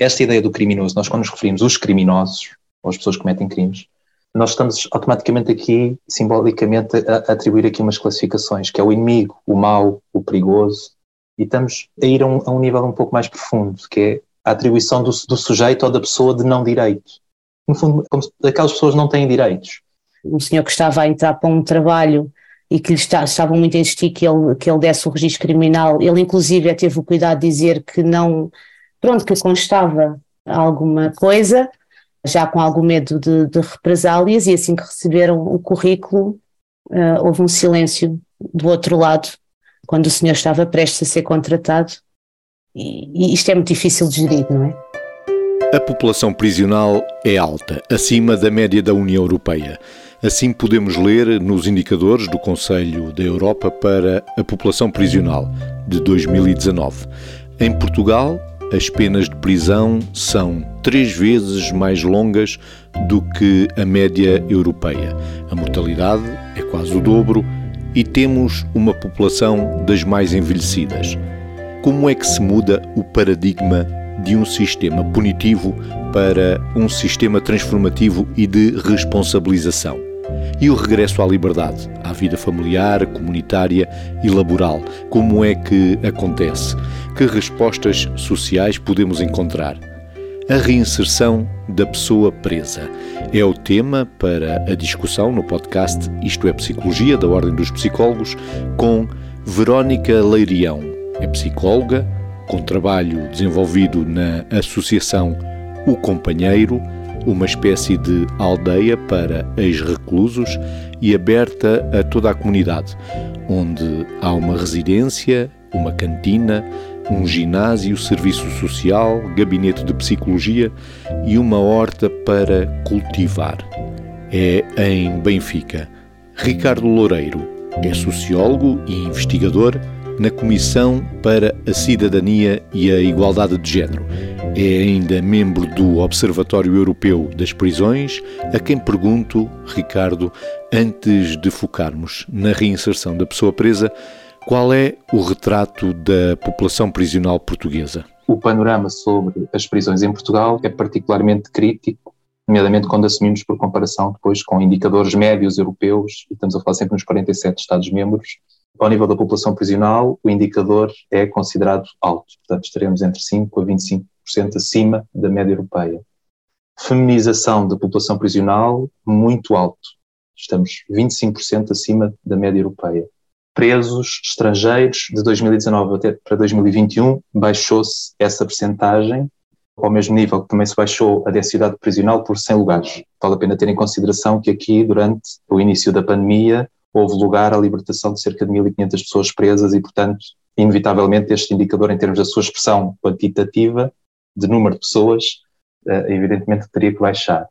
esta ideia do criminoso, nós quando nos referimos os criminosos, ou as pessoas que cometem crimes, nós estamos automaticamente aqui, simbolicamente, a, atribuir aqui umas classificações, que é o inimigo, o mau, o perigoso, e estamos a ir a um, a um nível um pouco mais profundo, que é a atribuição do, do, sujeito ou da pessoa de não direito. No fundo, como se aquelas pessoas não têm direitos. O senhor que estava a entrar para um trabalho e que lhe está, estavam muito a insistir que ele, que ele desse o registro criminal, ele inclusive teve o cuidado de dizer que não, pronto, que constava alguma coisa, já com algum medo de, de represálias, e assim que receberam o currículo, uh, houve um silêncio do outro lado, quando o senhor estava prestes a ser contratado, e, e isto é muito difícil de gerir, não é? A população prisional é alta, acima da média da União Europeia. Assim podemos ler nos indicadores do Conselho da Europa para a população prisional de 2019. Em Portugal, as penas de prisão são três vezes mais longas do que a média europeia. A mortalidade é quase o dobro e temos uma população das mais envelhecidas. Como é que se muda o paradigma de um sistema punitivo para um sistema transformativo e de responsabilização? E o regresso à liberdade, à vida familiar, comunitária e laboral, como é que acontece? Que respostas sociais podemos encontrar? A reinserção da pessoa presa é o tema para a discussão no podcast Isto é Psicologia, da Ordem dos Psicólogos, com Verónica Leirião. É psicóloga, com trabalho desenvolvido na Associação O Companheiro, uma espécie de aldeia para ex-reclusos e aberta a toda a comunidade, onde há uma residência, uma cantina, um ginásio, serviço social, gabinete de psicologia e uma horta para cultivar. É em Benfica. Ricardo Loureiro é sociólogo e investigador na Comissão para a Cidadania e a Igualdade de Género. É ainda membro do Observatório Europeu das Prisões, a quem pergunto, Ricardo, antes de focarmos na reinserção da pessoa presa, qual é o retrato da população prisional portuguesa? O panorama sobre as prisões em Portugal é particularmente crítico, nomeadamente quando assumimos por comparação depois com indicadores médios europeus, e estamos a falar sempre nos 47 Estados-membros. Ao nível da população prisional, o indicador é considerado alto, portanto estaremos entre 5% a 25% acima da média europeia. Feminização da população prisional, muito alto, estamos 25% acima da média europeia presos estrangeiros de 2019 até para 2021 baixou-se essa percentagem ao mesmo nível que também se baixou a densidade prisional por 100 lugares. Vale a pena ter em consideração que aqui, durante o início da pandemia, houve lugar à libertação de cerca de 1.500 pessoas presas e, portanto, inevitavelmente este indicador, em termos da sua expressão quantitativa, de número de pessoas, eh, evidentemente teria que baixar.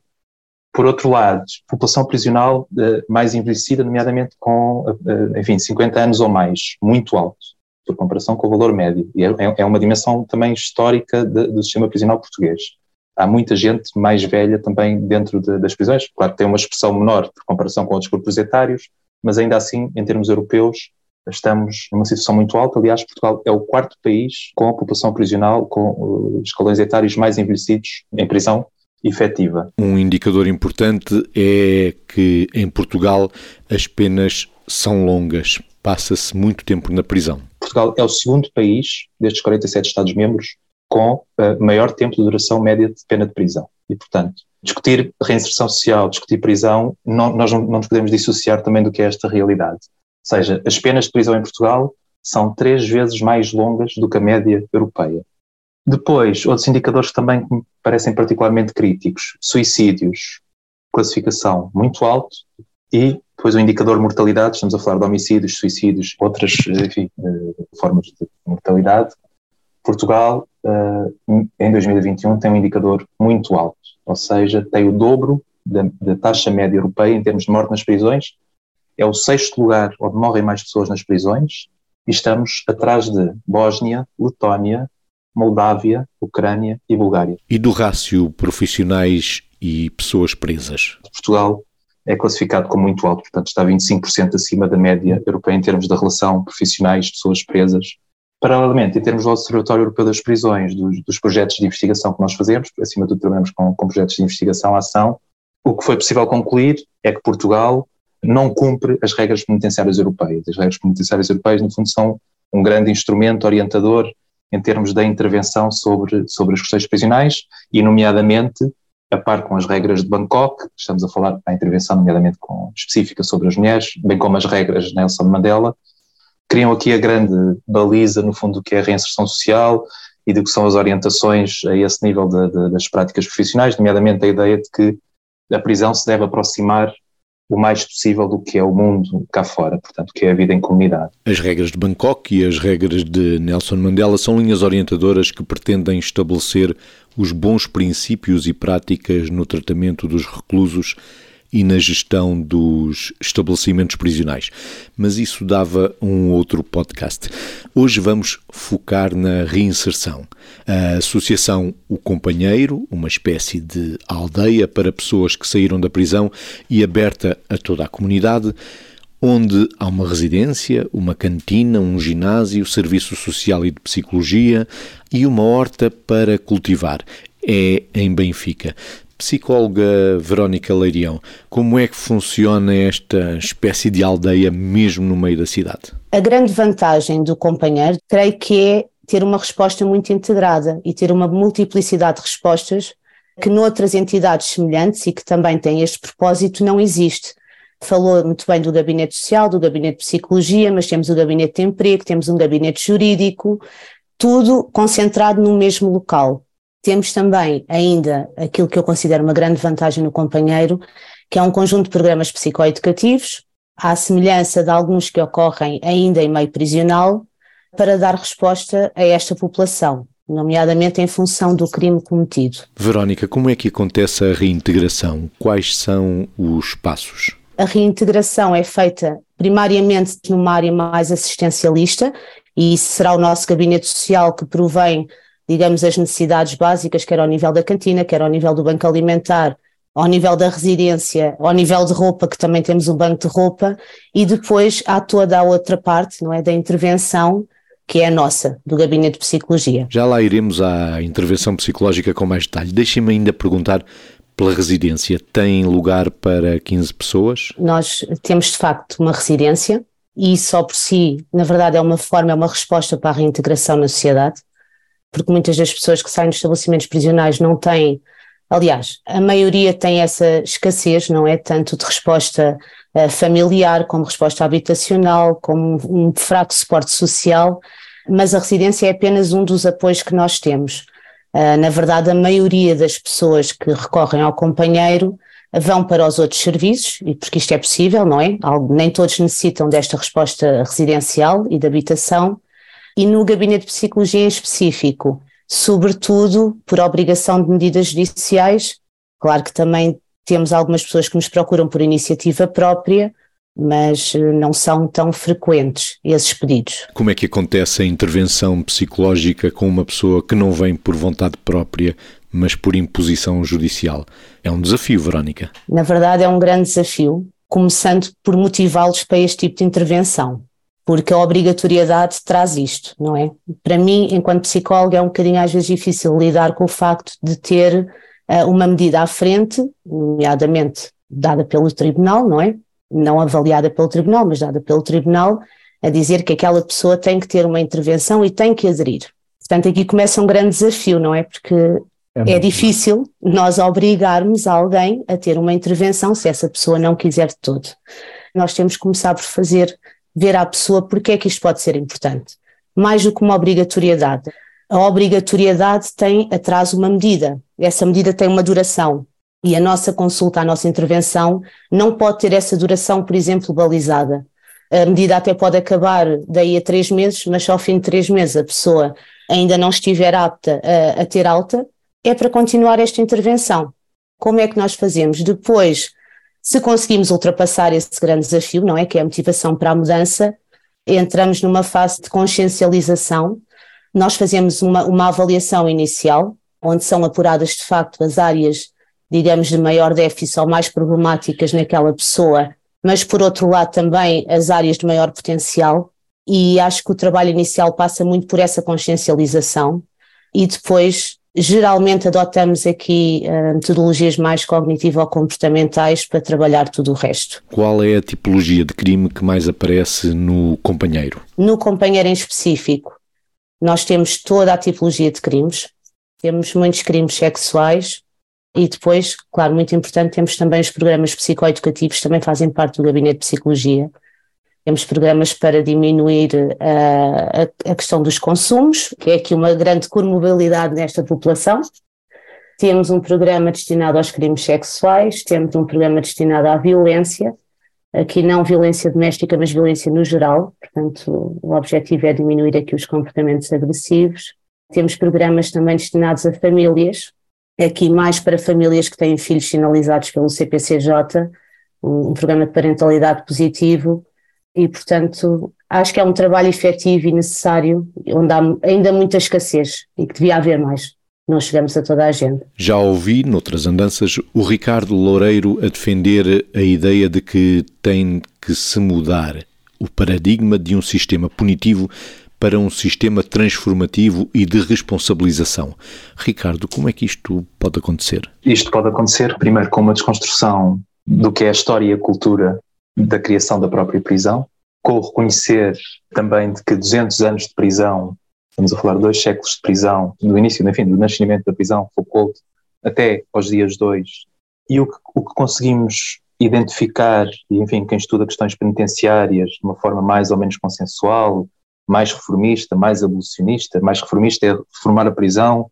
Por outro lado, população prisional uh, mais envelhecida, nomeadamente com, uh, enfim, 50 anos ou mais, muito alto, por comparação com o valor médio. E é, é uma dimensão também histórica do sistema prisional português. Há muita gente mais velha também dentro de, das prisões. Claro que tem uma expressão menor por comparação com outros grupos etários, mas ainda assim, em termos europeus, estamos numa situação muito alta. Aliás, Portugal é o quarto país com a população prisional, com uh, escalões etários mais envelhecidos em prisão, efetiva. Um indicador importante é que em Portugal as penas são longas, passa-se muito tempo na prisão. Portugal é o segundo país destes 47 Estados-membros com uh, maior tempo de duração média de pena de prisão. E, portanto, discutir reinserção social, discutir prisão, não, nós não, não nos podemos dissociar também do que é esta realidade. Seja, as penas de prisão em Portugal são três vezes mais longas do que a média europeia. Depois, outros indicadores que também me parecem particularmente críticos: suicídios, classificação muito alto, e depois o indicador mortalidade, estamos a falar de homicídios, suicídios, outras enfim, eh, formas de mortalidade. Portugal, eh, em 2021, tem um indicador muito alto, ou seja, tem o dobro da, da taxa média europeia em termos de morte nas prisões, é o sexto lugar onde morrem mais pessoas nas prisões, e estamos atrás de Bósnia, Letónia, Moldávia, Ucrânia e Bulgária. E do rácio profissionais e pessoas presas? Portugal é classificado como muito alto, portanto está 25% acima da média europeia em termos da relação profissionais, pessoas presas. Paralelamente, em termos do Observatório Europeu das Prisões, dos, dos, projetos de investigação que nós fazemos, acima de tudo trabalhamos com, com projetos de investigação, ação, o que foi possível concluir é que Portugal não cumpre as regras penitenciárias europeias. As regras penitenciárias europeias, no fundo, são um grande instrumento orientador em termos da intervenção sobre, sobre as questões prisionais e, nomeadamente, a par com as regras de Bangkok, estamos a falar da intervenção, nomeadamente com, específica sobre as mulheres, bem como as regras de Nelson Mandela, criam aqui a grande baliza, no fundo, do que é a reinserção social e do que são as orientações a esse nível de, de, das práticas profissionais, nomeadamente a ideia de que a prisão se deve aproximar o mais possível do que é o mundo cá fora, portanto, que é a vida em comunidade. As regras de Bangkok e as regras de Nelson Mandela são linhas orientadoras que pretendem estabelecer os bons princípios e práticas no tratamento dos reclusos e na gestão dos estabelecimentos prisionais. Mas isso dava um outro podcast. Hoje vamos focar na reinserção. A associação O Companheiro, uma espécie de aldeia para pessoas que saíram da prisão e aberta a toda a comunidade, onde há uma residência, uma cantina, um ginásio, serviço social e de psicologia e uma horta para cultivar. É em Benfica. Psicóloga Verónica Leirião, como é que funciona esta espécie de aldeia mesmo no meio da cidade? A grande vantagem do companheiro, creio que é ter uma resposta muito integrada e ter uma multiplicidade de respostas que noutras entidades semelhantes e que também têm este propósito não existe. Falou muito bem do gabinete social, do gabinete de psicologia, mas temos o gabinete de emprego, temos um gabinete jurídico, tudo concentrado no mesmo local. Temos também ainda aquilo que eu considero uma grande vantagem no companheiro, que é um conjunto de programas psicoeducativos, à semelhança de alguns que ocorrem ainda em meio prisional, para dar resposta a esta população, nomeadamente em função do crime cometido. Verónica, como é que acontece a reintegração? Quais são os passos? A reintegração é feita primariamente numa área mais assistencialista, e será o nosso gabinete social que provém digamos, as necessidades básicas, quer ao nível da cantina, quer ao nível do banco alimentar, ao nível da residência, ao nível de roupa, que também temos um banco de roupa, e depois há toda a outra parte, não é, da intervenção, que é a nossa, do Gabinete de Psicologia. Já lá iremos à intervenção psicológica com mais detalhe. Deixem-me ainda perguntar pela residência. Tem lugar para 15 pessoas? Nós temos, de facto, uma residência e só por si, na verdade, é uma forma, é uma resposta para a reintegração na sociedade porque muitas das pessoas que saem dos estabelecimentos prisionais não têm, aliás, a maioria tem essa escassez, não é? Tanto de resposta uh, familiar, como resposta habitacional, como um, fraco suporte social, mas a residência é apenas um dos apoios que nós temos. Uh, na verdade, a maioria das pessoas que recorrem ao companheiro vão para os outros serviços, e porque isto é possível, não é? Nem todos necessitam desta resposta residencial e de habitação, e no gabinete de psicologia em específico, sobretudo por obrigação de medidas judiciais. Claro que também temos algumas pessoas que nos procuram por iniciativa própria, mas eh, não são tão frequentes esses pedidos. Como é que acontece a intervenção psicológica com uma pessoa que não vem por vontade própria, mas por imposição judicial? É um desafio, Verónica. Na verdade, é um grande desafio, começando por motivá-los para este tipo de intervenção porque a obrigatoriedade traz isto, não é? Para mim, enquanto psicóloga, é um bocadinho às vezes difícil lidar com o facto de ter uh, uma medida à frente, nomeadamente dada pelo tribunal, não é? Não avaliada pelo tribunal, mas dada pelo tribunal, a dizer que aquela pessoa tem que ter uma intervenção e tem que aderir. Portanto, aqui começa um grande desafio, não é? Porque é, é difícil nós obrigarmos alguém a ter uma intervenção se essa pessoa não quiser de todo. Nós temos que começar por fazer ver à pessoa porque é que isto pode ser importante, mais do que uma obrigatoriedade. A obrigatoriedade tem atrás uma medida, essa medida tem uma duração. E a nossa consulta, a nossa intervenção, não pode ter essa duração, por exemplo, balizada. A medida até pode acabar daí a três meses, mas só ao fim de três meses a pessoa ainda não estiver apta a, a ter alta, é para continuar esta intervenção. Como é que nós fazemos? Depois se conseguimos ultrapassar esse grande desafio, não é? Que é a motivação para a mudança, entramos numa fase de consciencialização. Nós fazemos uma, uma avaliação inicial, onde são apuradas de facto as áreas, digamos, de maior déficit ou mais problemáticas naquela pessoa, mas por outro lado também as áreas de maior potencial. e acho que o trabalho inicial passa muito por essa consciencialização e depois geralmente adotamos aqui uh, metodologias mais cognitivo-comportamentais para trabalhar tudo o resto. Qual é a tipologia de crime que mais aparece no companheiro? No companheiro em específico, nós temos toda a tipologia de crimes, temos muitos crimes sexuais e depois, claro, muito importante, temos também os programas psicoeducativos, também fazem parte do gabinete de psicologia, temos programas para diminuir uh, a, a, questão dos consumos, que é aqui uma grande comorbilidade nesta população. Temos um programa destinado aos crimes sexuais, temos um programa destinado à violência, aqui não violência doméstica, mas violência no geral, portanto, o objetivo é diminuir aqui os comportamentos agressivos. Temos programas também destinados a famílias, aqui mais para famílias que têm filhos sinalizados pelo CPCJ, um, um programa de parentalidade positivo, e, portanto, acho que é um trabalho efetivo e necessário, onde há ainda muita escassez e que devia haver mais. Não chegamos a toda a gente. Já ouvi, noutras andanças, o Ricardo Loureiro a defender a ideia de que tem que se mudar o paradigma de um sistema punitivo para um sistema transformativo e de responsabilização. Ricardo, como é que isto pode acontecer? Isto pode acontecer, primeiro, com uma desconstrução do que é a história e a cultura da criação da própria prisão, com o reconhecer também de que 200 anos de prisão, estamos a falar de dois séculos de prisão, do início, enfim, do nascimento da prisão, Foucault, até aos dias dois, e o que, o que conseguimos identificar, e enfim, quem estuda questões penitenciárias de uma forma mais ou menos consensual, mais reformista, mais abolicionista, mais reformista é reformar a prisão,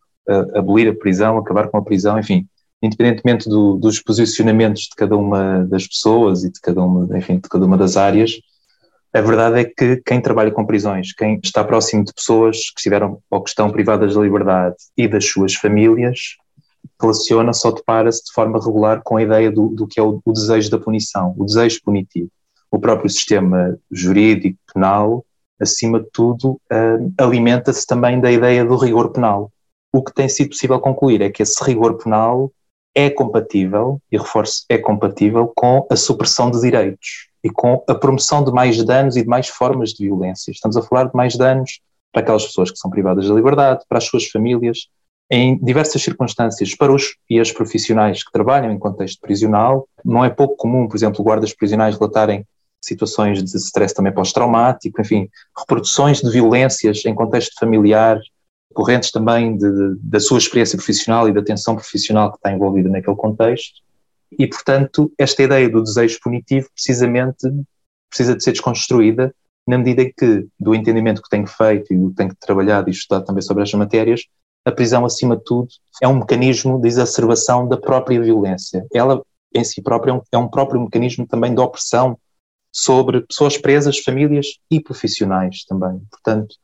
abolir a prisão, acabar com a prisão, enfim, independentemente do, dos posicionamentos de cada uma das pessoas e de cada uma, enfim, de cada uma das áreas, a verdade é que quem trabalha com prisões, quem está próximo de pessoas que estiveram ou que estão privadas da liberdade e das suas famílias, relaciona-se ou depara-se de forma regular com a ideia do, do que é o, o, desejo da punição, o desejo punitivo. O próprio sistema jurídico, penal, acima de tudo, uh, alimenta-se também da ideia do rigor penal. O que tem sido possível concluir é que esse rigor penal é compatível, e reforço, é compatível com a supressão de direitos e com a promoção de mais danos e de mais formas de violência. Estamos a falar de mais danos para aquelas pessoas que são privadas da liberdade, para as suas famílias, em diversas circunstâncias, para os e as profissionais que trabalham em contexto prisional. Não é pouco comum, por exemplo, guardas prisionais relatarem situações de stress também pós-traumático, enfim, reproduções de violências em contexto familiar, correntes também de, de, da sua experiência profissional e da atenção profissional que está envolvida naquele contexto. E, portanto, esta ideia do desejo punitivo precisamente precisa de ser desconstruída na medida em que, do entendimento que tenho feito e tenho trabalhado e estudado também sobre estas matérias, a prisão, acima de tudo, é um mecanismo de exacerbação da própria violência. Ela, em si própria, é um, é um próprio mecanismo também de opressão sobre pessoas presas, famílias e profissionais também. Portanto,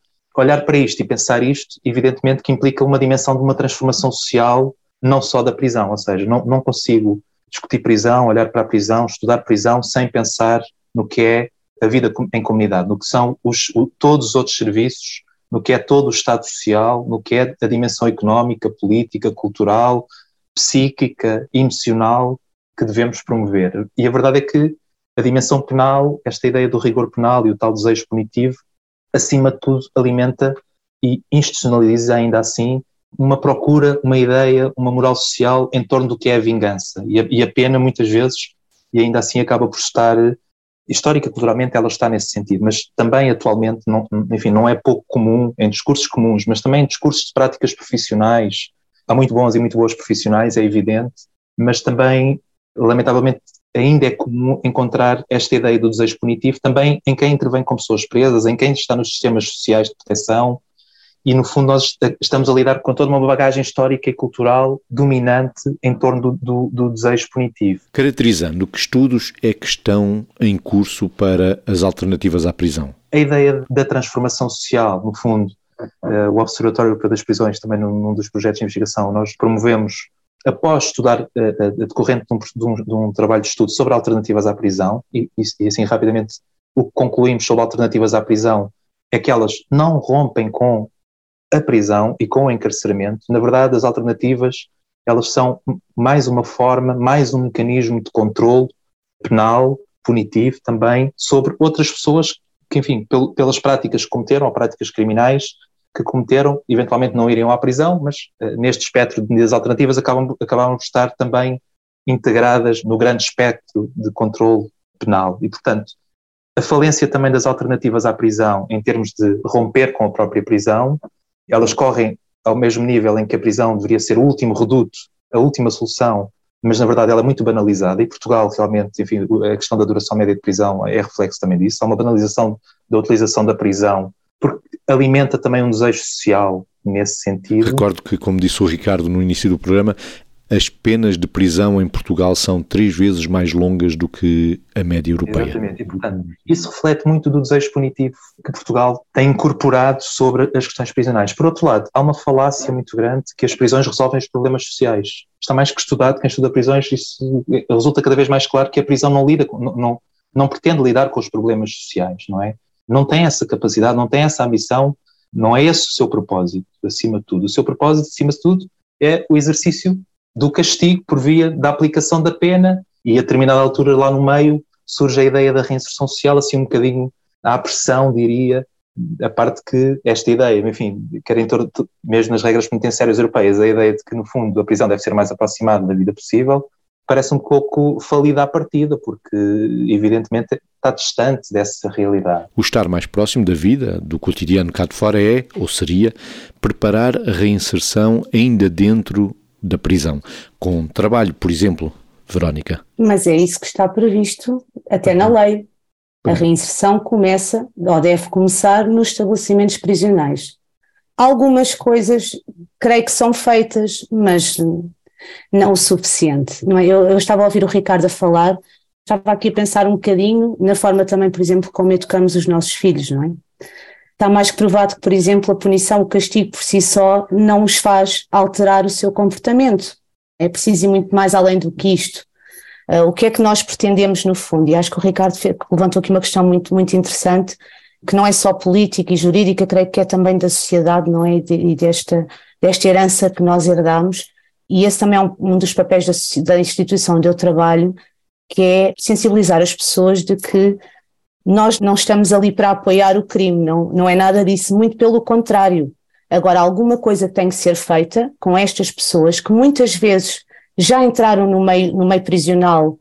olhar para isto e pensar isto, evidentemente que implica uma dimensão de uma transformação social, não só da prisão, ou seja, não, não consigo discutir prisão, olhar para a prisão, estudar prisão sem pensar no que é a vida em comunidade, no que são os, o, todos os outros serviços, no que é todo o Estado social, no que é a dimensão económica, política, cultural, psíquica, emocional que devemos promover. E a verdade é que a dimensão penal, esta ideia do rigor penal e o tal desejo punitivo, acima de tudo, alimenta e institucionaliza ainda assim uma procura, uma ideia, uma moral social em torno do que é a vingança. E a, e a pena, muitas vezes, e ainda assim acaba por estar, histórica, culturalmente, ela está nesse sentido, mas também atualmente, não, enfim, não é pouco comum em discursos comuns, mas também em discursos de práticas profissionais. Há muito bons e muito boas profissionais, é evidente, mas também, lamentavelmente, ainda é comum encontrar esta ideia do desejo punitivo também em quem intervém com pessoas presas, em quem está nos sistemas sociais de proteção, e no fundo nós estamos a lidar com toda uma bagagem histórica e cultural dominante em torno do, do, do desejo punitivo. Caracterizando que estudos é que estão em curso para as alternativas à prisão? A ideia da transformação social, no fundo, uh, o Observatório das Prisões, também num, num dos projetos de investigação, nós promovemos após estudar uh, uh, decorrente de um, de, um, trabalho de estudo sobre alternativas à prisão, e, e, e, assim rapidamente o que concluímos sobre alternativas à prisão é que elas não rompem com a prisão e com o encarceramento. Na verdade, as alternativas elas são mais uma forma, mais um mecanismo de controle penal, punitivo também, sobre outras pessoas que, enfim, pelas práticas que cometeram, ou práticas criminais que cometeram, eventualmente não iriam à prisão, mas uh, neste espectro de medidas alternativas acabam, acabam por estar também integradas no grande espectro de controle penal. E, portanto, a falência também das alternativas à prisão, em termos de romper com a própria prisão, elas correm ao mesmo nível em que a prisão deveria ser o último reduto, a última solução, mas na verdade ela é muito banalizada e Portugal realmente, enfim, a questão da duração média de prisão é reflexo também disso, há uma banalização da utilização da prisão, porque alimenta também um desejo social nesse sentido. Recordo que, como disse o Ricardo no início do programa, as penas de prisão em Portugal são três vezes mais longas do que a média europeia. Exatamente, e portanto, isso reflete muito do desejo punitivo que Portugal tem incorporado sobre as questões prisionais. Por outro lado, há uma falácia muito grande que as prisões resolvem os problemas sociais. Está mais que estudado, quem estuda prisões, isso resulta cada vez mais claro que a prisão não lida, não, não, não pretende lidar com os problemas sociais, não é? Não tem essa capacidade, não tem essa ambição, não é esse o seu propósito, acima de tudo. O seu propósito, acima de tudo, é o exercício do castigo por via da aplicação da pena e a determinada altura lá no meio surge a ideia da reinserção social, assim um bocadinho à pressão, diria, a parte que esta ideia, enfim, quer em torno, mesmo nas regras penitenciárias europeias, a ideia de que no fundo a prisão deve ser mais aproximada da vida possível, parece um pouco falida à partida, porque evidentemente está distante dessa realidade. O estar mais próximo da vida, do cotidiano cá de fora é, ou seria, preparar a reinserção ainda dentro da prisão, com trabalho, por exemplo, Verónica. Mas é isso que está previsto até na lei. A reinserção começa, ou deve começar, nos estabelecimentos prisionais. Algumas coisas creio que são feitas, mas não o suficiente. Não é? eu, eu estava a ouvir o Ricardo a falar, estava aqui a pensar um bocadinho na forma também, por exemplo, como educamos os nossos filhos, não é? Está mais que provado que, por exemplo, a punição, o castigo por si só, não os faz alterar o seu comportamento. É preciso ir muito mais além do que isto. Uh, o que é que nós pretendemos no fundo? E acho que o Ricardo levantou aqui uma questão muito, muito interessante, que não é só política e jurídica, creio que é também da sociedade, não é? E desta, desta herança que nós herdamos. E esse também é um, um dos papéis da, da instituição onde eu trabalho, que é sensibilizar as pessoas de que nós não estamos ali para apoiar o crime, não, não é nada disso, muito pelo contrário. Agora, alguma coisa tem que ser feita com estas pessoas que muitas vezes já entraram no meio, no meio prisional,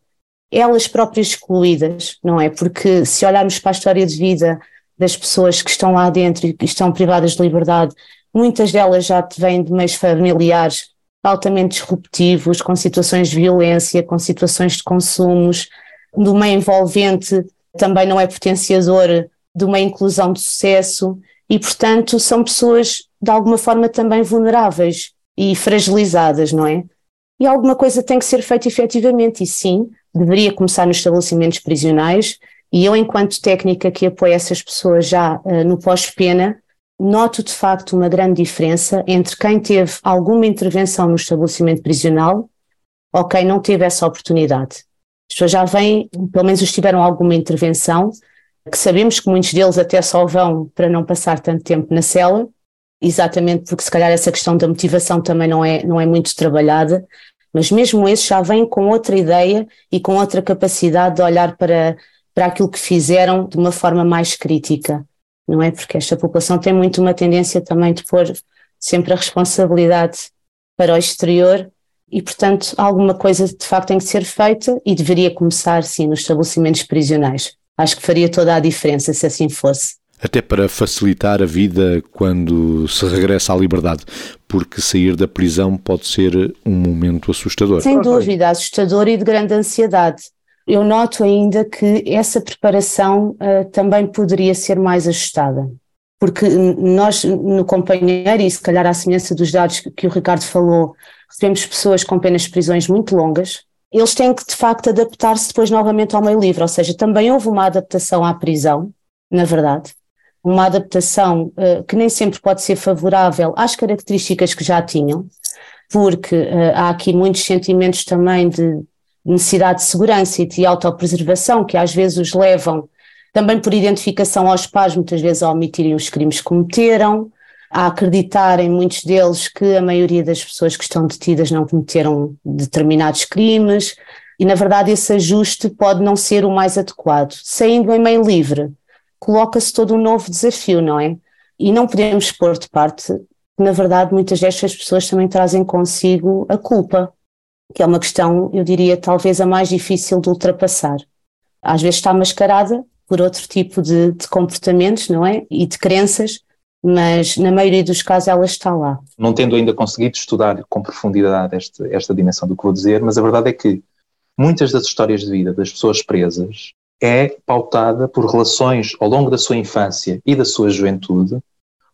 elas próprias excluídas, não é? Porque se olharmos para a história de vida das pessoas que estão lá dentro e que estão privadas de liberdade, muitas delas já vêm de meios familiares altamente disruptivos, com situações de violência, com situações de consumos, do meio envolvente também não é potenciador de uma inclusão de sucesso e, portanto, são pessoas de alguma forma também vulneráveis e fragilizadas, não é? E alguma coisa tem que ser feita efetivamente, e sim, deveria começar nos estabelecimentos prisionais. E eu, enquanto técnica que apoia essas pessoas já uh, no pós-pena, noto de facto uma grande diferença entre quem teve alguma intervenção no estabelecimento prisional ou quem não teve essa oportunidade. As pessoas já vêm, pelo menos tiveram alguma intervenção, que sabemos que muitos deles até só vão para não passar tanto tempo na cela, exatamente porque se calhar essa questão da motivação também não é, não é muito trabalhada, mas mesmo esses já vêm com outra ideia e com outra capacidade de olhar para, para aquilo que fizeram de uma forma mais crítica, não é? Porque esta população tem muito uma tendência também de pôr sempre a responsabilidade para o exterior e, portanto, alguma coisa de facto tem que ser feita e deveria começar, sim, nos estabelecimentos prisionais. Acho que faria toda a diferença se assim fosse. Até para facilitar a vida quando se regressa à liberdade, porque sair da prisão pode ser um momento assustador. Sem dúvida, assustador e de grande ansiedade. Eu noto ainda que essa preparação uh, também poderia ser mais ajustada. Porque nós no companheiro, e se calhar à semelhança dos dados que o Ricardo falou, recebemos pessoas com penas de prisões muito longas, eles têm que de facto adaptar-se depois novamente ao meio livre, ou seja, também houve uma adaptação à prisão, na verdade, uma adaptação uh, que nem sempre pode ser favorável às características que já tinham, porque uh, há aqui muitos sentimentos também de necessidade de segurança e de autopreservação que às vezes os levam também por identificação aos pais, muitas vezes a omitirem os crimes que cometeram, a acreditarem muitos deles que a maioria das pessoas que estão detidas não cometeram determinados crimes, e na verdade esse ajuste pode não ser o mais adequado. Saindo em meio livre, coloca-se todo um novo desafio, não é? E não podemos pôr de parte que, na verdade, muitas destas pessoas também trazem consigo a culpa, que é uma questão, eu diria, talvez a mais difícil de ultrapassar. Às vezes está mascarada por outro tipo de, de comportamentos, não é? E de crenças, mas na maioria dos casos ela está lá. Não tendo ainda conseguido estudar com profundidade esta, esta dimensão do que vou dizer, mas a verdade é que muitas das histórias de vida das pessoas presas é pautada por relações ao longo da sua infância e da sua juventude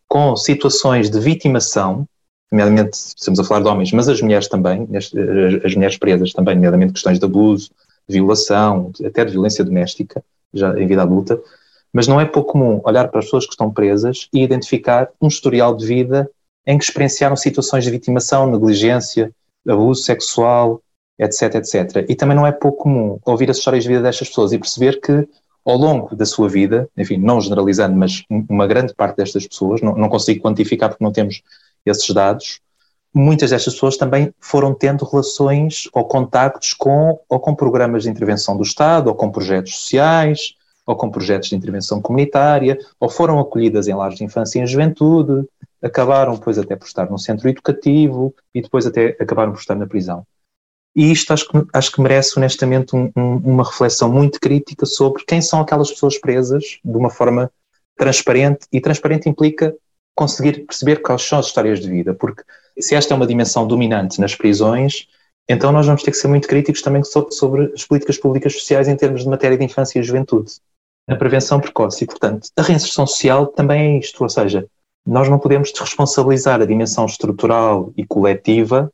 com situações de vitimação, nomeadamente estamos a falar de homens, mas as mulheres também, as, as mulheres presas também, nomeadamente questões de abuso, de violação, até de violência doméstica, já em vida adulta, mas não é pouco comum olhar para as pessoas que estão presas e identificar um historial de vida em que experienciaram situações de vitimação, negligência, abuso sexual, etc, etc. E também não é pouco comum ouvir as histórias de vida destas pessoas e perceber que ao longo da sua vida, enfim, não generalizando, mas uma grande parte destas pessoas, não, não consigo quantificar porque não temos esses dados, muitas destas pessoas também foram tendo relações ou contactos com, ou com programas de intervenção do Estado, ou com projetos sociais, ou com projetos de intervenção comunitária, ou foram acolhidas em lares de infância e juventude, acabaram depois até por estar no centro educativo e depois até acabaram por estar na prisão. E isto acho que, acho que merece honestamente um, um, uma reflexão muito crítica sobre quem são aquelas pessoas presas de uma forma transparente, e transparente implica conseguir perceber quais são as histórias de vida, porque se esta é uma dimensão dominante nas prisões, então nós vamos ter que ser muito críticos também sobre as políticas públicas sociais em termos de matéria de infância e juventude a prevenção precoce. E, portanto, a reinserção social também é isto, ou seja, nós não podemos desresponsabilizar a dimensão estrutural e coletiva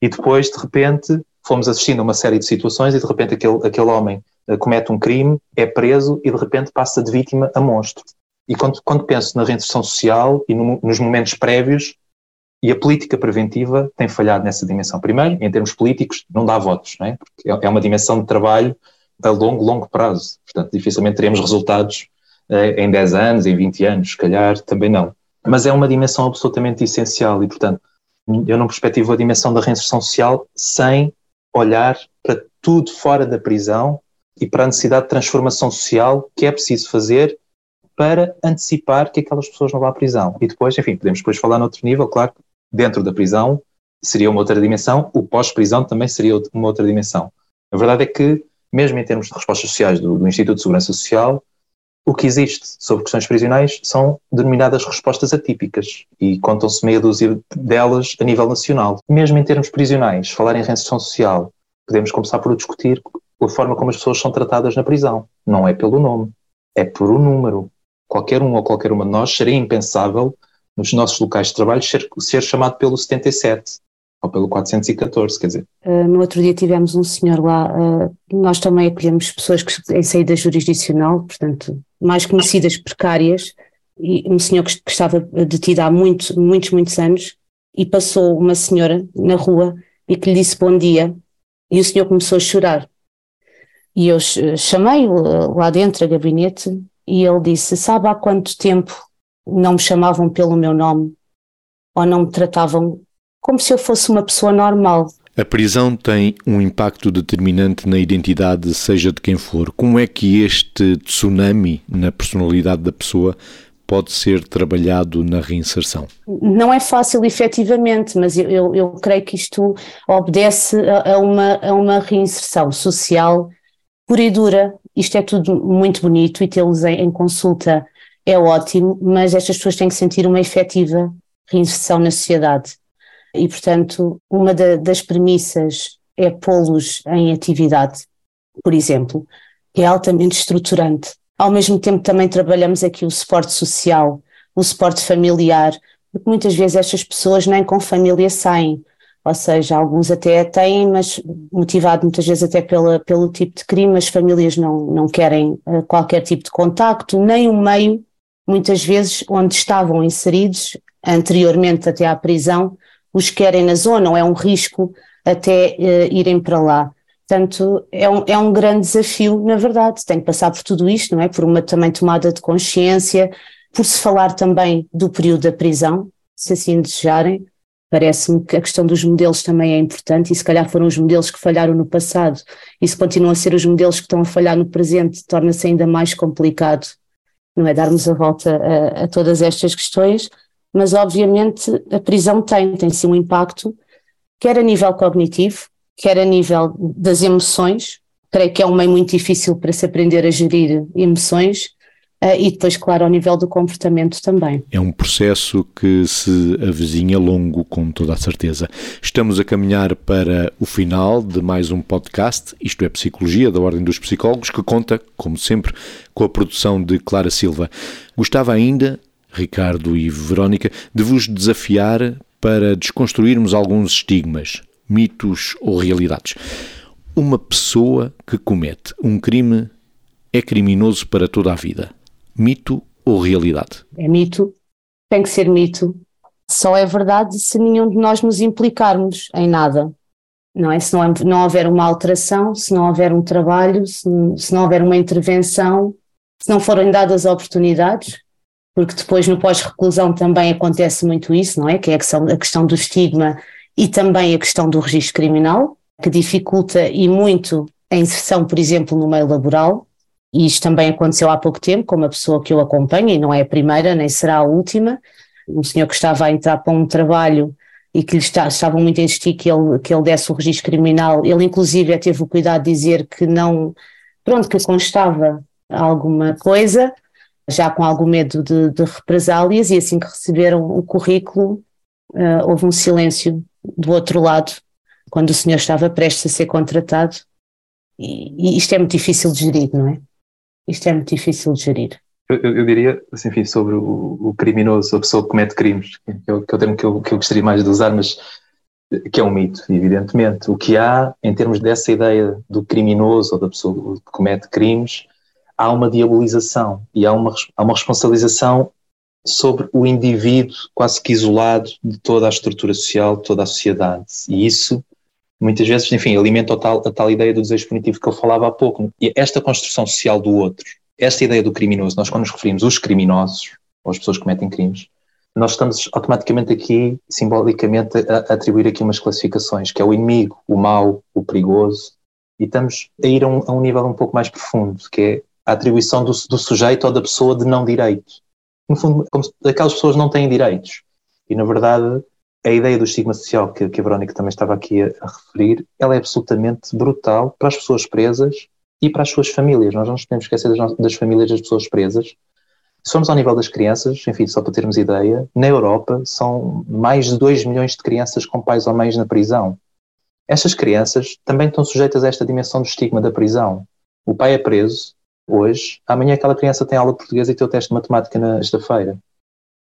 e depois, de repente, fomos assistindo a uma série de situações e, de repente, aquele, aquele homem uh, comete um crime, é preso e, de repente, passa de vítima a monstro. E quando, quando penso na reinserção social e no, nos momentos prévios, e a política preventiva tem falhado nessa dimensão. Primeiro, em termos políticos, não dá votos, não é? Porque é, é uma dimensão de trabalho a longo, longo prazo. Portanto, dificilmente teremos resultados eh, em 10 anos, em 20 anos, se calhar, também não. Mas é uma dimensão absolutamente essencial e, portanto, eu não perspectivo a dimensão da reinserção social sem olhar para tudo fora da prisão e para a necessidade de transformação social que é preciso fazer para antecipar que aquelas pessoas não vão à prisão. E depois, enfim, podemos depois falar noutro nível, claro, dentro da prisão seria uma outra dimensão, o pós-prisão também seria uma outra dimensão. A verdade é que mesmo em termos de respostas sociais do, do Instituto de Segurança Social, o que existe sobre questões prisionais são denominadas respostas atípicas e contam-se meia dúzia delas a nível nacional. Mesmo em termos prisionais, falar em reinserção social, podemos começar por discutir a forma como as pessoas são tratadas na prisão. Não é pelo nome, é por um número. Qualquer um ou qualquer uma de nós seria impensável nos nossos locais de trabalho ser, ser chamado pelo 77 ou pelo 414, quer dizer. Uh, no outro dia tivemos um senhor lá, uh, nós também acolhemos pessoas que, em saída jurisdicional, portanto, mais conhecidas precárias, e um senhor que, estava detido há muito, muitos, muitos anos, e passou uma senhora na rua e que lhe disse bom dia, e o senhor começou a chorar. E eu chamei-o lá dentro, a gabinete, e ele disse: Sabe há quanto tempo não me chamavam pelo meu nome ou não me tratavam como se eu fosse uma pessoa normal. A prisão tem um impacto determinante na identidade, seja de quem for. Como é que este tsunami na personalidade da pessoa pode ser trabalhado na reinserção? Não é fácil, efetivamente, mas eu, eu, eu creio que isto obedece a, a, uma, a uma reinserção social pura e dura. Isto é tudo muito bonito e tê-los em, em consulta é ótimo, mas estas pessoas têm que sentir uma efetiva reinserção na sociedade e, portanto, uma da, das premissas é pô-los em atividade, por exemplo, que é altamente estruturante. Ao mesmo tempo, também trabalhamos aqui o suporte social, o suporte familiar, porque muitas vezes estas pessoas nem com família saem, ou seja, alguns até têm, mas motivado muitas vezes até pela, pelo tipo de crime, as famílias não, não querem uh, qualquer tipo de contacto, nem o meio, muitas vezes, onde estavam inseridos anteriormente até à prisão, os querem na zona, ou é um risco até uh, irem para lá. Portanto, é um, é um grande desafio, na verdade, tem que passar por tudo isto, não é? Por uma também tomada de consciência, por se falar também do período da prisão, se assim desejarem. Parece-me que a questão dos modelos também é importante e se calhar foram os modelos que falharam no passado e se continuam a ser os modelos que estão a falhar no presente, torna-se ainda mais complicado não é? Darmos a volta a, a todas estas questões, mas obviamente a prisão tem, tem sim um impacto, quer a nível cognitivo, quer a nível das emoções. Creio que é um meio muito difícil para se aprender a gerir emoções, e depois, claro, ao nível do comportamento também. É um processo que se avizinha longo, com toda a certeza. Estamos a caminhar para o final de mais um podcast, isto é Psicologia, da Ordem dos Psicólogos, que conta, como sempre, com a produção de Clara Silva. Gostava ainda, Ricardo e Verónica, de vos desafiar para desconstruirmos alguns estigmas, mitos ou realidades. Uma pessoa que comete um crime é criminoso para toda a vida Mito ou realidade? É mito, tem que ser mito. Só é verdade se nenhum de nós nos implicarmos em nada. Não é? Se não, não houver uma alteração, se não houver um trabalho, se, se não houver uma intervenção, se não forem dadas oportunidades, porque depois no pós-reclusão também acontece muito isso, não é? Que é a questão, a questão do estigma e também a questão do registro criminal, que dificulta e muito a inserção, por exemplo, no meio laboral. E isto também aconteceu há pouco tempo com uma pessoa que eu acompanho, e não é a primeira, nem será a última. Um senhor que estava a entrar para um trabalho e que lhe está, estavam muito a insistir que ele, que ele desse o registro criminal. Ele, inclusive, teve o cuidado de dizer que não, pronto, que constava alguma coisa, já com algum medo de, de represálias, e assim que receberam o currículo, uh, houve um silêncio do outro lado, quando o senhor estava prestes a ser contratado. E, e isto é muito difícil de gerir, não é? Isto é muito difícil de gerir. Eu, eu diria, assim, enfim, sobre o, o, criminoso, a pessoa que comete crimes, que é o, que é o termo que eu, que eu gostaria mais de usar, mas que é um mito, evidentemente. O que há, em termos dessa ideia do criminoso ou da pessoa que comete crimes, há uma diabolização e há uma, há uma responsabilização sobre o indivíduo quase que isolado de toda a estrutura social, de toda a sociedade. E isso muitas vezes, enfim, alimenta a tal, a tal ideia do desejo punitivo que eu falava há pouco. E esta construção social do outro, esta ideia do criminoso, nós quando nos referimos os criminosos, ou as pessoas que cometem crimes, nós estamos automaticamente aqui, simbolicamente, a atribuir aqui umas classificações, que é o inimigo, o mau, o perigoso, e estamos a ir a um, a um nível um pouco mais profundo, que é a atribuição do, do sujeito ou da pessoa de não direito. No fundo, como se aquelas pessoas não têm direitos. E, na verdade, a ideia do estigma social que, que a Verónica também estava aqui a, a, referir, ela é absolutamente brutal para as pessoas presas e para as suas famílias. Nós não nos podemos esquecer das, das famílias das pessoas presas. Se formos ao nível das crianças, enfim, só para termos ideia, na Europa são mais de 2 milhões de crianças com pais ou mães na prisão. Estas crianças também estão sujeitas a esta dimensão do estigma da prisão. O pai é preso hoje, amanhã aquela criança tem aula de português e tem o teste de matemática na sexta-feira.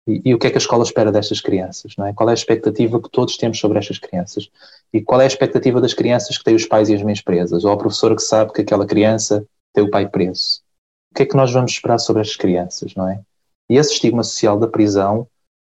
E, e, o que é que a escola espera destas crianças? Não é? Qual é a expectativa que todos temos sobre estas crianças? E qual é a expectativa das crianças que têm os pais e as mães presas? Ou a professora que sabe que aquela criança tem o pai preso? O que é que nós vamos esperar sobre estas crianças? Não é? E esse estigma social da prisão,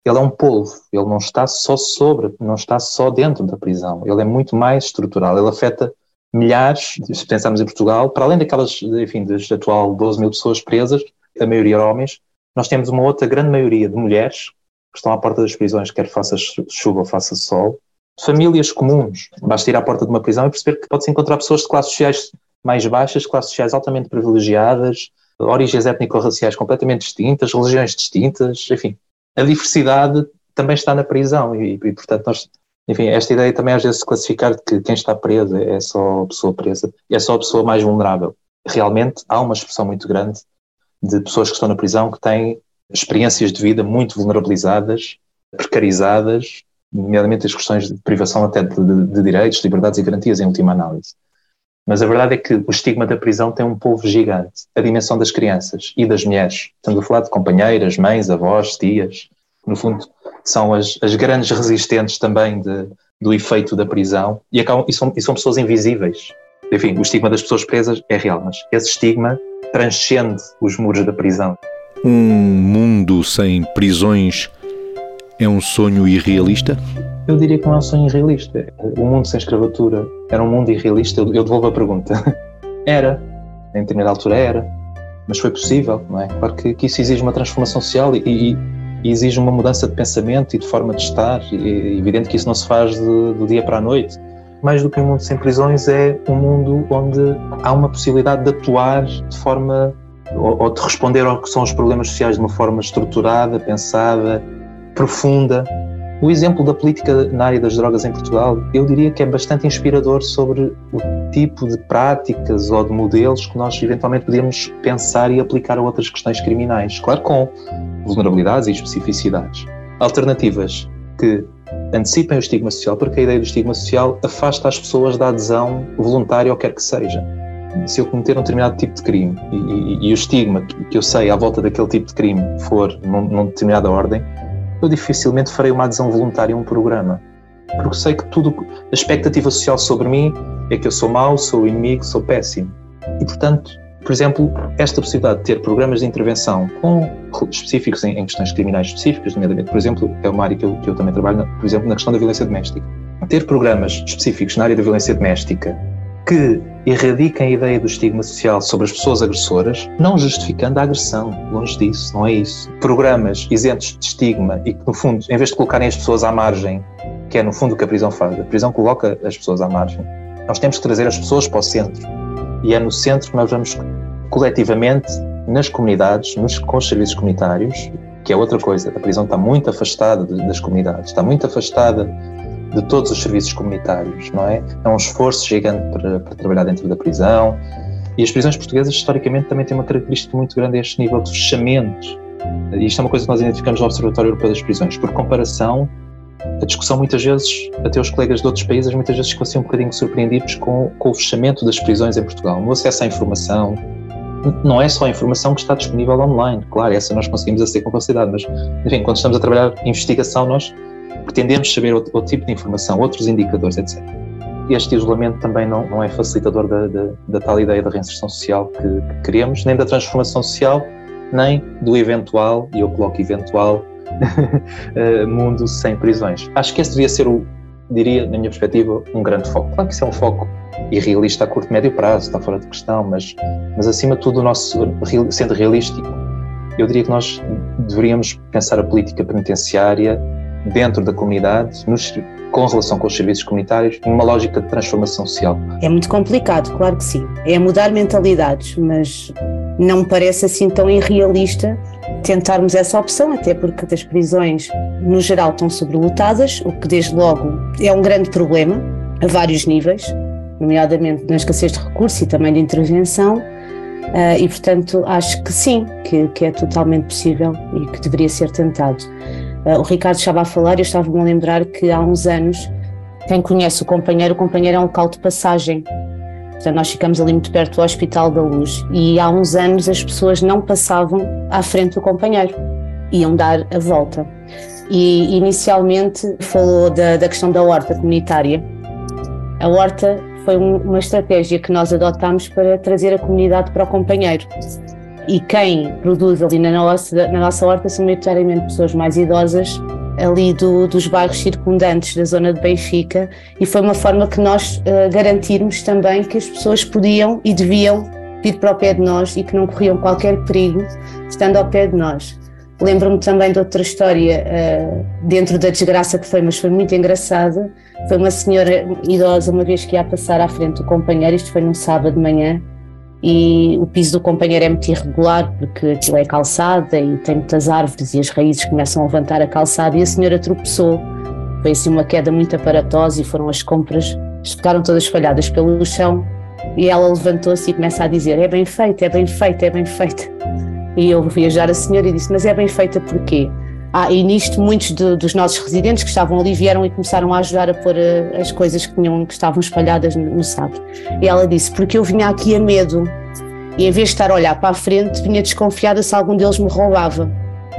ele é um polvo, ele não está só sobre, não está só dentro da prisão, ele é muito mais estrutural, ele afeta milhares, se pensarmos em Portugal, para além daquelas, enfim, das atual 12 mil pessoas presas, a maioria homens, nós temos uma outra grande maioria de mulheres que estão à porta das prisões, quer faça chuva ou faça sol, famílias comuns. Basta ir à porta de uma prisão e perceber que pode-se encontrar pessoas de classes sociais mais baixas, classes sociais altamente privilegiadas, origens étnico-raciais completamente distintas, religiões distintas, enfim. A diversidade também está na prisão e, e, portanto, nós, enfim, esta ideia também às vezes de classificar que quem está preso é só a pessoa presa, é só a pessoa mais vulnerável. Realmente há uma expressão muito grande de pessoas que estão na prisão que têm experiências de vida muito vulnerabilizadas, precarizadas, nomeadamente as questões de privação até de, de, de, direitos, liberdades e garantias em última análise. Mas a verdade é que o estigma da prisão tem um povo gigante. A dimensão das crianças e das mulheres. Estamos a falar de companheiras, mães, avós, tias. No fundo, são as, as grandes resistentes também de, do efeito da prisão e, acabam, e, são, e são pessoas invisíveis. Enfim, o estigma das pessoas presas é real, mas esse estigma transcende os muros da prisão. Um mundo sem prisões é um sonho irrealista? Eu diria que não é um sonho irrealista. O mundo sem escravatura era um mundo irrealista? Eu devolvo a pergunta. Era. Em determinada altura era. Mas foi possível, não é? Claro que, que isso exige uma transformação social e, e, e, exige uma mudança de pensamento e de forma de estar. E, é evidente que isso não se faz de, do dia para a noite mais do que um mundo sem prisões, é um mundo onde há uma possibilidade de atuar de forma ou, ou de responder ao que são os problemas sociais de uma forma estruturada, pensada, profunda. O exemplo da política na área das drogas em Portugal, eu diria que é bastante inspirador sobre o tipo de práticas ou de modelos que nós eventualmente podíamos pensar e aplicar a outras questões criminais. Claro, com vulnerabilidades e especificidades. Alternativas que antecipem o estigma social, porque a ideia do estigma social afasta as pessoas da adesão voluntária ou quer que seja. Se eu cometer um determinado tipo de crime e, e, e o estigma que eu sei à volta daquele tipo de crime for num, numa determinada ordem, eu dificilmente farei uma adesão voluntária a um programa. Porque sei que tudo, a expectativa social sobre mim é que eu sou mau, sou inimigo, sou péssimo. E, portanto, por exemplo, esta possibilidade de ter programas de intervenção com específicos em, em questões criminais específicas, nomeadamente, por exemplo, é uma área que eu, que eu também trabalho, por exemplo, na questão da violência doméstica. Ter programas específicos na área da violência doméstica que erradiquem a ideia do estigma social sobre as pessoas agressoras, não justificando a agressão, longe disso, não é isso. Programas isentos de estigma e que, no fundo, em vez de colocarem as pessoas à margem, que é no fundo o que a prisão faz, a prisão coloca as pessoas à margem, nós temos que trazer as pessoas para o centro. E é no centro que nós vamos coletivamente, nas comunidades, nos, com os serviços comunitários, que é outra coisa, a prisão está muito afastada das comunidades, está muito afastada de todos os serviços comunitários, não é? É um esforço gigante para, para, trabalhar dentro da prisão. E as prisões portuguesas, historicamente, também têm uma característica muito grande a este nível de fechamentos. E isto é uma coisa que nós identificamos no Observatório Europeu das Prisões. Por comparação, a discussão muitas vezes, até os colegas de outros países, muitas vezes ficam assim um bocadinho surpreendidos com, com o fechamento das prisões em Portugal. No acesso à informação, não é só a informação que está disponível online, claro, essa nós conseguimos aceder com facilidade, mas, enfim, quando estamos a trabalhar investigação, nós pretendemos saber outro, outro, tipo de informação, outros indicadores, etc. Este isolamento também não, não é facilitador da, da, da, tal ideia da reinserção social que, que, queremos, nem da transformação social, nem do eventual, e eu coloco eventual, mundo sem prisões. Acho que esse devia ser o, diria, na minha perspectiva, um grande foco. Claro que isso é um foco irrealista a curto e médio prazo, está fora de questão, mas, mas acima de tudo, o nosso, sendo realístico, eu diria que nós deveríamos pensar a política penitenciária dentro da comunidade, nos, com relação com os serviços comunitários, numa lógica de transformação social. É muito complicado, claro que sim. É mudar mentalidades, mas não me parece assim tão irrealista tentarmos essa opção, até porque as prisões, no geral, estão sobrelotadas, o que desde logo é um grande problema, a vários níveis, nomeadamente na escassez de recursos e também de intervenção. Uh, e, portanto, acho que sim, que, que, é totalmente possível e que deveria ser tentado. Uh, o Ricardo estava a falar, eu estava-me a lembrar que há uns anos, quem conhece o companheiro, o companheiro é um local de passagem. Portanto, nós ficamos ali muito perto do Hospital da Luz e há uns anos as pessoas não passavam à frente do companheiro, iam dar a volta. E inicialmente falou da, da questão da horta comunitária. A horta foi um, uma estratégia que nós adotámos para trazer a comunidade para o companheiro. E quem produz ali na nossa, na nossa horta são maioritariamente pessoas mais idosas, ali do, dos bairros circundantes da zona de Benfica, e foi uma forma que nós uh, garantirmos também que as pessoas podiam e deviam vir para o pé de nós e que não corriam qualquer perigo estando ao pé de nós. Lembro-me também de outra história uh, dentro da desgraça que foi, mas foi muito engraçada. Foi uma senhora idosa, uma vez que ia passar à frente do companheiro, isto foi num sábado de manhã, e o piso do companheiro é muito irregular porque aquilo é calçada e tem muitas árvores e as raízes começam a levantar a calçada e a senhora tropeçou. Foi assim uma queda muito aparatosa e foram as compras, ficaram todas espalhadas pelo chão e ela levantou-se e começa a dizer: É bem feita, é bem feita, é bem feita. E eu fui ajudar a senhora e disse: Mas é bem feita porquê? Ah, e nisto muitos de, dos nossos residentes que estavam ali vieram e começaram a ajudar a pôr uh, as coisas que, tinham, que estavam espalhadas no, no saco. E ela disse, porque eu vinha aqui a medo e em vez de estar a olhar para a frente, vinha desconfiada se algum deles me roubava.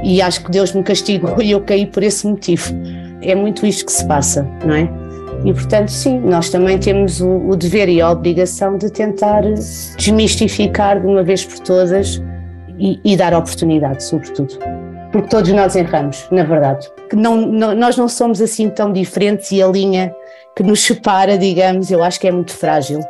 E acho que Deus me castigou e eu caí por esse motivo. É muito isto que se passa, não é? E portanto, sim, nós também temos o, o dever e a obrigação de tentar desmistificar de uma vez por todas e, e dar oportunidade, sobretudo porque todos nós erramos, na verdade. Que não, não, nós não somos assim tão diferentes e a linha que nos separa, digamos, eu acho que é muito frágil.